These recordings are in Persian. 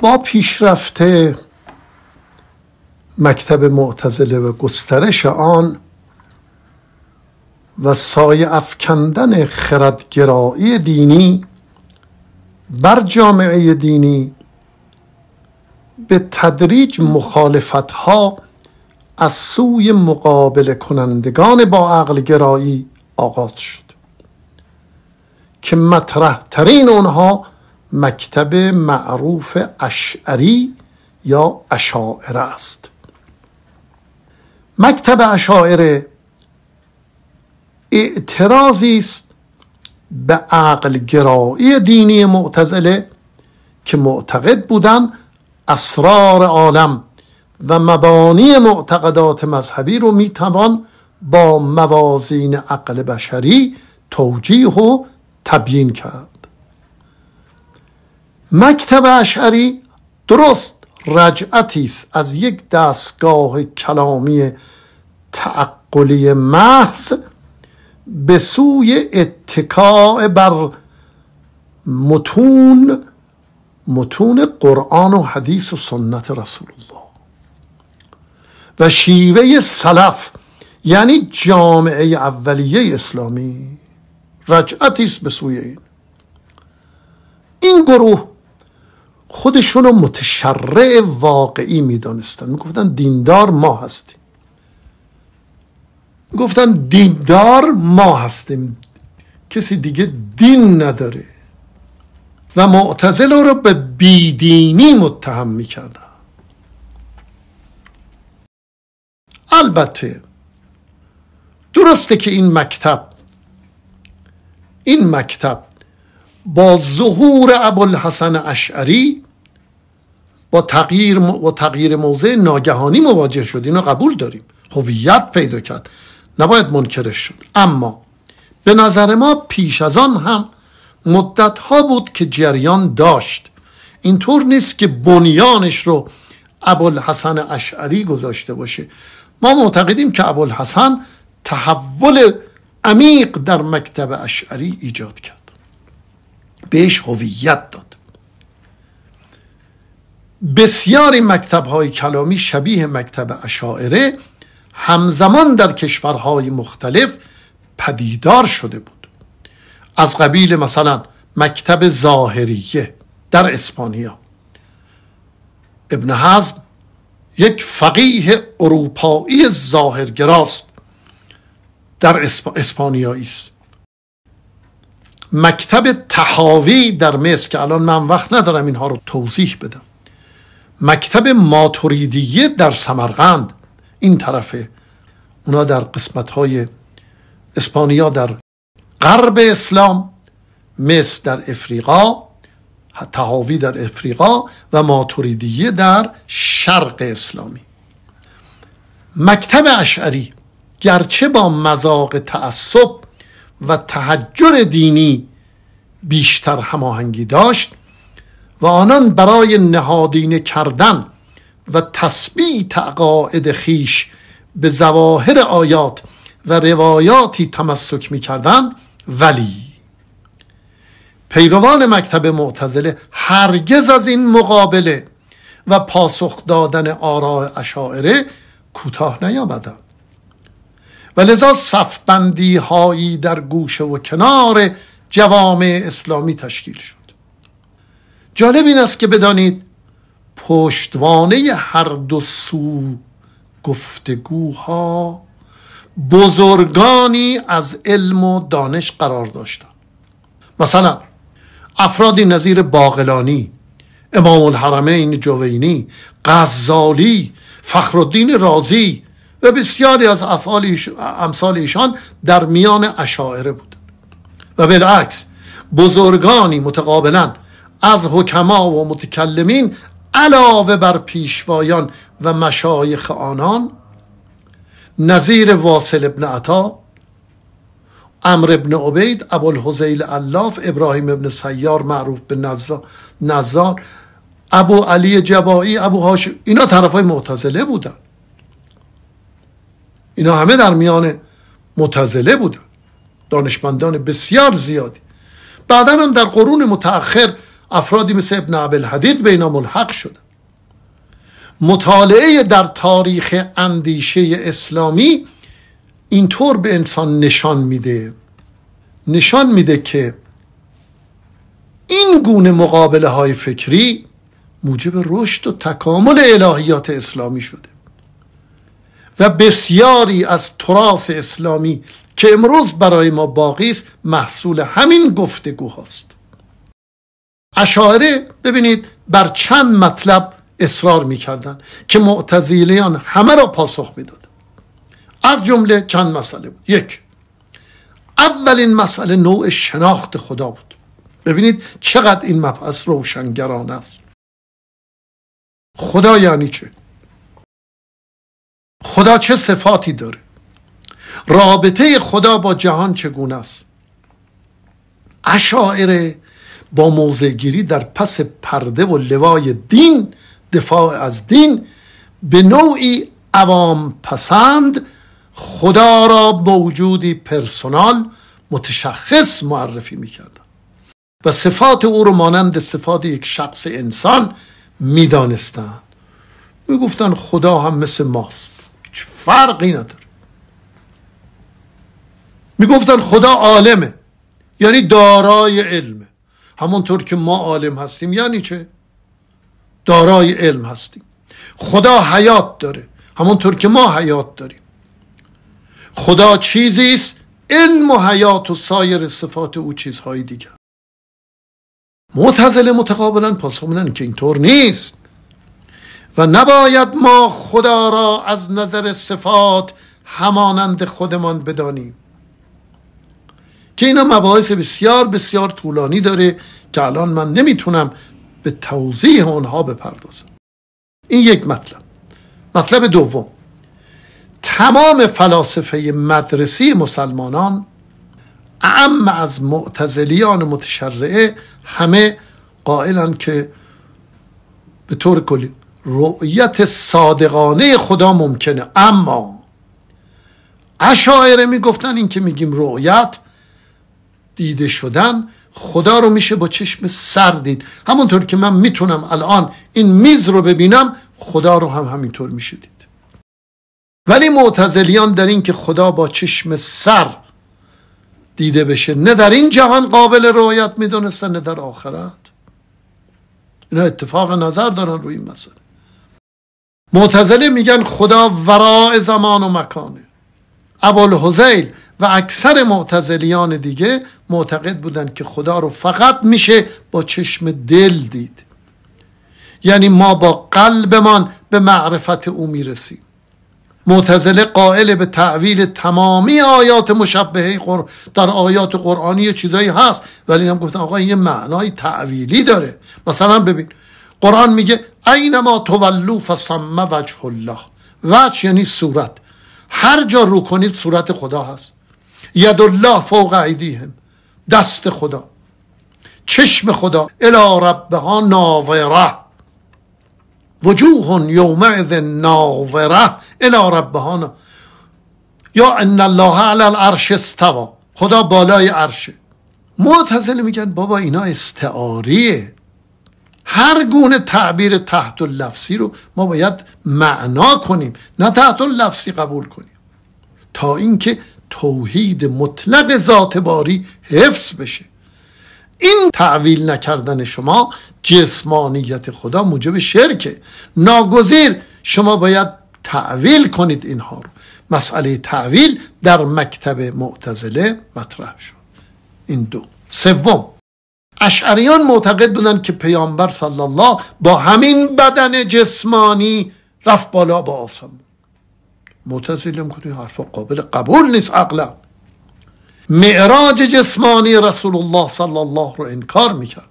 با پیشرفته مکتب معتزله و گسترش آن و سایه افکندن خردگرایی دینی بر جامعه دینی به تدریج مخالفت ها از سوی مقابل کنندگان با عقل گرایی آغاز شد که مطرح ترین اونها مکتب معروف اشعری یا اشاعره است. مکتب اشاعره اعتراضی است به عقل گرایی دینی معتزله که معتقد بودند اسرار عالم و مبانی معتقدات مذهبی رو می‌توان با موازین عقل بشری توجیه و تبیین کرد. مکتب اشعری درست رجعتی است از یک دستگاه کلامی تعقلی محض به سوی اتکاع بر متون متون قرآن و حدیث و سنت رسول الله. و شیوه سلف یعنی جامعه اولیه اسلامی رجعتی است به سوی این. این گروه خودشون رو متشرع واقعی می‌دانستن. می‌گفتن دیندار ما هستیم. گفتن دیندار ما هستیم. کسی دیگه دین نداره. و معتزله رو به بیدینی متهم می‌کردن. البته درسته که این مکتب این مکتب با ظهور ابوالحسن اشعری با تغییر و تغییر موضع ناگهانی مواجه شد. اینو قبول داریم. هویت پیدا کرد. نباید منکرش شد. اما به نظر ما پیش از آن هم مدت ها بود که جریان داشت. اینطور نیست که بنیانش رو ابوالحسن اشعری گذاشته باشه. ما معتقدیم که ابوالحسن تحول عمیق در مکتب اشعری ایجاد کرد. بهش هویت داد. بسیاری مکتب های کلامی شبیه مکتب اشاعره همزمان در کشورهای مختلف پدیدار شده بود. از قبیل مثلا مکتب ظاهریه در اسپانیا. ابن حزم یک فقیه اروپایی ظاهرگراست در اسپانیایی است. مکتب تحاوی در مصر که الان من وقت ندارم اینها رو توضیح بدم. مکتب ماتوریدیه در سمرقند. این طرفه. اونا در قسمت های اسپانیا در غرب اسلام مصر در افریقا تهاوی در افریقا و ماتوریدیه در شرق اسلامی. مکتب اشعری گرچه با مذاق تعصب و تحجر دینی بیشتر هماهنگی داشت و آنان برای نهادینه کردن و تثبیت عقاید خیش به زواهر آیات و روایاتی تمسک می‌کردند ولی پیروان مکتب معتزله هرگز از این مقابله و پاسخ دادن آراء اشاعره کوتاه نیامدند. و لذا صفبندی هایی در گوشه و کنار جوامع اسلامی تشکیل شد. جالب این است که بدانید پشتوانه هر دو سو گفتگوها بزرگانی از علم و دانش قرار داشتند. مثلا افرادی نظیر باقلانی امام الحرمین جوینی غزالی فخرالدین رازی و بسیاری از افعال امثال ایشان در میان اشاعره بود و بالعکس بزرگانی متقابلا از حکما و متکلمین علاوه بر پیشوایان و مشایخ آنان نظیر واصل ابن عطا امر ابن عبید ابوالحزیل الاف ابراهیم ابن سیار معروف به نزار ابو علی جبایی ابو هاشم اینا طرف های معتزله بودن. اینا همه در میان معتزله بودن. دانشمندان بسیار زیادی. بعدا هم در قرون متأخر افرادی مثل ابن عبدالحدید به اینا ملحق شدن. مطالعه در تاریخ اندیشه اسلامی اینطور به انسان نشان میده. نشان میده که این گونه مقابله های فکری موجب رشد و تکامل الهیات اسلامی شده. و بسیاری از تراس اسلامی که امروز برای ما باقی است محصول همین گفتگو هاست اشاعره ببینید بر چند مطلب اصرار می‌کردن که معتزیلیان همه را پاسخ می‌داد. از جمله چند مسئله بود. یک اولین مسئله نوع شناخت خدا بود. ببینید چقدر این مبحث روشنگران است. خدا یعنی چه؟ خدا چه صفاتی داره؟ رابطه خدا با جهان چگونه است؟ اشاعره با موضعگیری در پس پرده و لوای دین دفاع از دین به نوعی عوام پسند خدا را موجودی پرسونال متشخص معرفی می‌کردن و صفات او رو مانند صفات یک شخص انسان می‌دانستند. می‌گفتن خدا هم مثل ماست. هیچ فرقی نداره. می‌گفتن خدا عالمه. یعنی دارای علمه. همونطور که ما عالم هستیم یعنی چه؟ دارای علم هستیم. خدا حیات داره. همونطور که ما حیات داریم. خدا چیزی است علم و حیات و سایر صفات او چیزهای دیگر. معتزله متقابلا پاسخ میدن که اینطور نیست. و نباید ما خدا را از نظر صفات همانند خودمان بدانیم. که اینا مباحث بسیار بسیار طولانی داره که الان من نمی‌تونم به توضیح اونها بپردازم. این یک مطلب. مطلب دوم. تمام فلاسفه مدرسی مسلمانان اعم از معتزلیان متشرعه همه قائلن که به طور کلی رؤیت صادقانه خدا ممکنه. اما اشاعره می‌گفتن این که میگیم رؤیت دیده شدن خدا رو میشه با چشم سر دید. همونطور که من می‌تونم الان این میز رو ببینم خدا رو هم همینطور میشه دید. ولی معتزلیان در این که خدا با چشم سر دیده بشه نه در این جهان قابل رویت می‌دونستن نه در آخرت. اینا اتفاق نظر دارن روی این مسئله. معتزله میگن خدا وراء زمان و مکانه. ابوالحزیل و اکثر معتزلیان دیگه معتقد بودن که خدا رو فقط میشه با چشم دل دید. یعنی ما با قلبمان به معرفت او می‌رسیم. معتزله قائل به تعویل تمامی آیات مشبهه در آیات قرآنی چیزایی هست ولی هم گفتن آقا یه معنای تعویلی داره. مثلا ببین قرآن میگه اینما تولو فسم وجه الله. وجه یعنی صورت. هر جا رو کنید صورت خدا هست. ید الله فوق ایدیهم. دست خدا. چشم خدا. الی ربها ناظره. وجوه یومئذ ناظره. الی ربها یا ان الله علی العرش استوا خدا بالای عرشه. معتزله میگن بابا اینا استعاریه. هر گونه تعبیر تحت لفظی رو ما باید معنا کنیم. نه تحت لفظی قبول کنیم. تا اینکه توحید مطلق ذات باری حفظ بشه. این تعویل نکردن شما جسمانیت خدا موجب شرکه ناگزیر شما باید تعویل کنید اینها رو. مسئله تعویل در مکتب معتزله مطرح شد. این دو. سوم. اشعریان معتقد بودن که پیامبر صلی الله با همین بدن جسمانی رفت بالا با آسمون معتزله می‌کنه حرفا قابل قبول نیست عقلا. معراج جسمانی رسول الله صلی الله رو انکار می‌کردن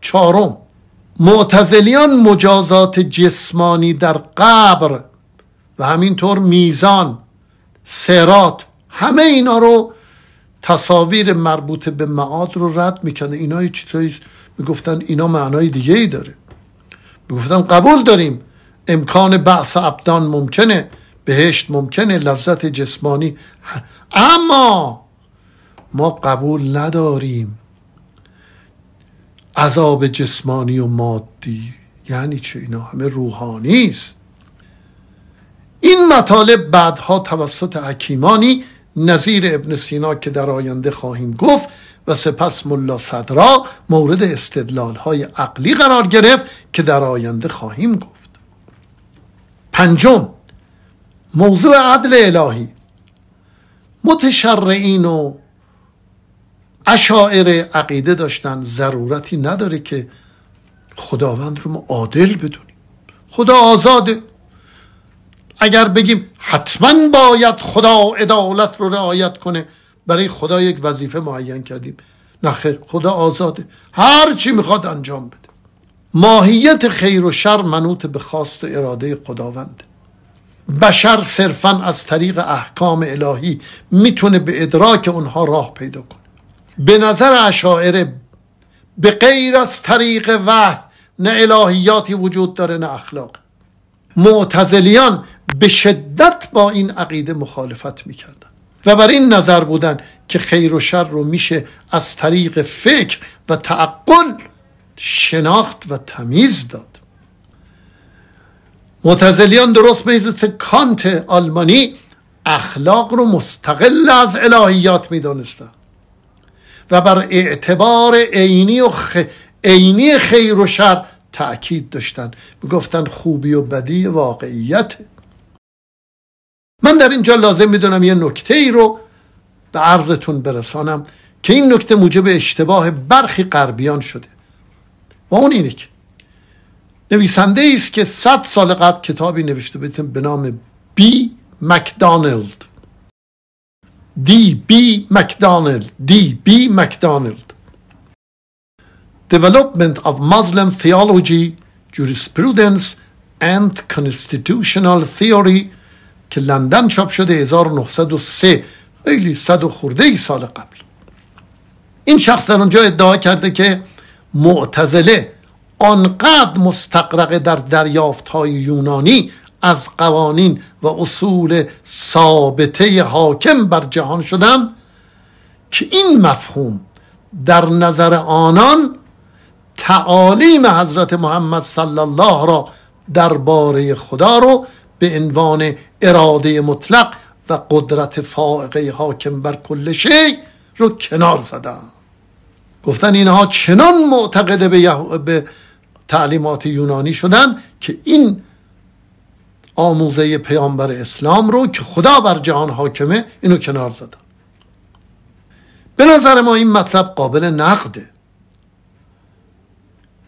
چهارم معتزلیان مجازات جسمانی در قبر و همینطور میزان سرات همه اینا رو تصاویر مربوط به معاد رو رد می‌کنه اینا چیزایی می‌گفتن اینا معنای دیگه ای داره. می‌گفتن قبول داریم. امکان بعث ابدان ممکنه بهشت ممکنه لذت جسمانی. اما ما قبول نداریم عذاب جسمانی و مادی. یعنی چه؟ اینا همه روحانی است. این مطالب بعدها توسط حکیمانی نظیر ابن سینا که در آینده خواهیم گفت و سپس ملا صدرا مورد استدلال های عقلی قرار گرفت که در آینده خواهیم گفت. پنجم موضوع عدل الهی. متشرعین و اشاعر عقیده داشتن ضرورتی نداره که خداوند رو ما عادل بدونیم. خدا آزاده. اگر بگیم حتما باید خدا عدالت رو رعایت کنه برای خدا یک وظیفه معین کردیم. نخیر خدا آزاده. هر چی می‌خواد انجام بده. ماهیت خیر و شر منوط به خواست و اراده خداونده بشر صرفا از طریق احکام الهی می‌تونه به ادراک اونها راه پیدا کنه. به نظر اشاعره به غیر از طریق وحی نه الهیاتی وجود داره نه اخلاق. معتزلیان به شدت با این عقیده مخالفت می‌کردن و بر این نظر بودن که خیر و شر رو میشه از طریق فکر و تعقل شناخت و تمیز داد. معتزلیان درست مثل کانت آلمانی اخلاق رو مستقل از الهیات می‌دانستن و بر اعتبار عینی و خ... عینی خیر و شر تأکید داشتن. می‌گفتن خوبی و بدی واقعیت. من در اینجا لازم می‌دونم یه نکته ای رو به عرضتون برسانم که این نکته موجب اشتباه برخی غربیان شده. و اون اینه که نویسنده است که صد سال قبل کتابی نوشته به نام بی مکدانلد. دی بی مکدانلد. دی بی مکدانلد. Development of Muslim Theology, Jurisprudence and Constitutional Theory که لندن چاپ شده 1903 خیلی صد و خورده ای سال قبل. این شخص در اونجا ادعا کرده که معتزله آنقدر مستقرق در دریافت های یونانی از قوانین و اصول ثابته حاکم بر جهان شدن که این مفهوم در نظر آنان تعالیم حضرت محمد صلی الله را درباره خدا رو به عنوان اراده مطلق و قدرت فائقه حاکم بر کل شی رو کنار زدن گفتن اینها چنان معتقد به, به تعلیمات یونانی شدن که این آموزه پیامبر اسلام رو که خدا بر جهان حاکمه اینو کنار زدن. به نظر ما این مطلب قابل نقده.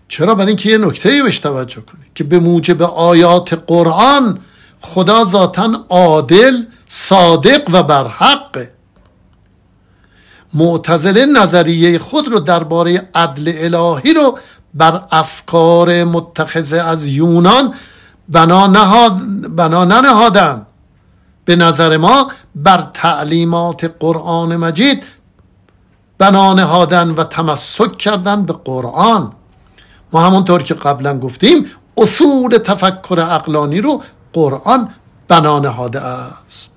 چرا؟ برای اینکه یه نکته بهش توجه کنی که به موجب آیات قرآن خدا ذاتا عادل صادق و برحقه معتزله نظریه خود رو درباره عدل الهی رو بر افکار متخذه از یونان بنا, نهاد بنا ننهادن به نظر ما بر تعلیمات قرآن مجید بنا نهادن و تمسک کردن به قرآن. ما همونطور که قبلا گفتیم اصول تفکر اقلانی رو قرآن بنا نهاده است.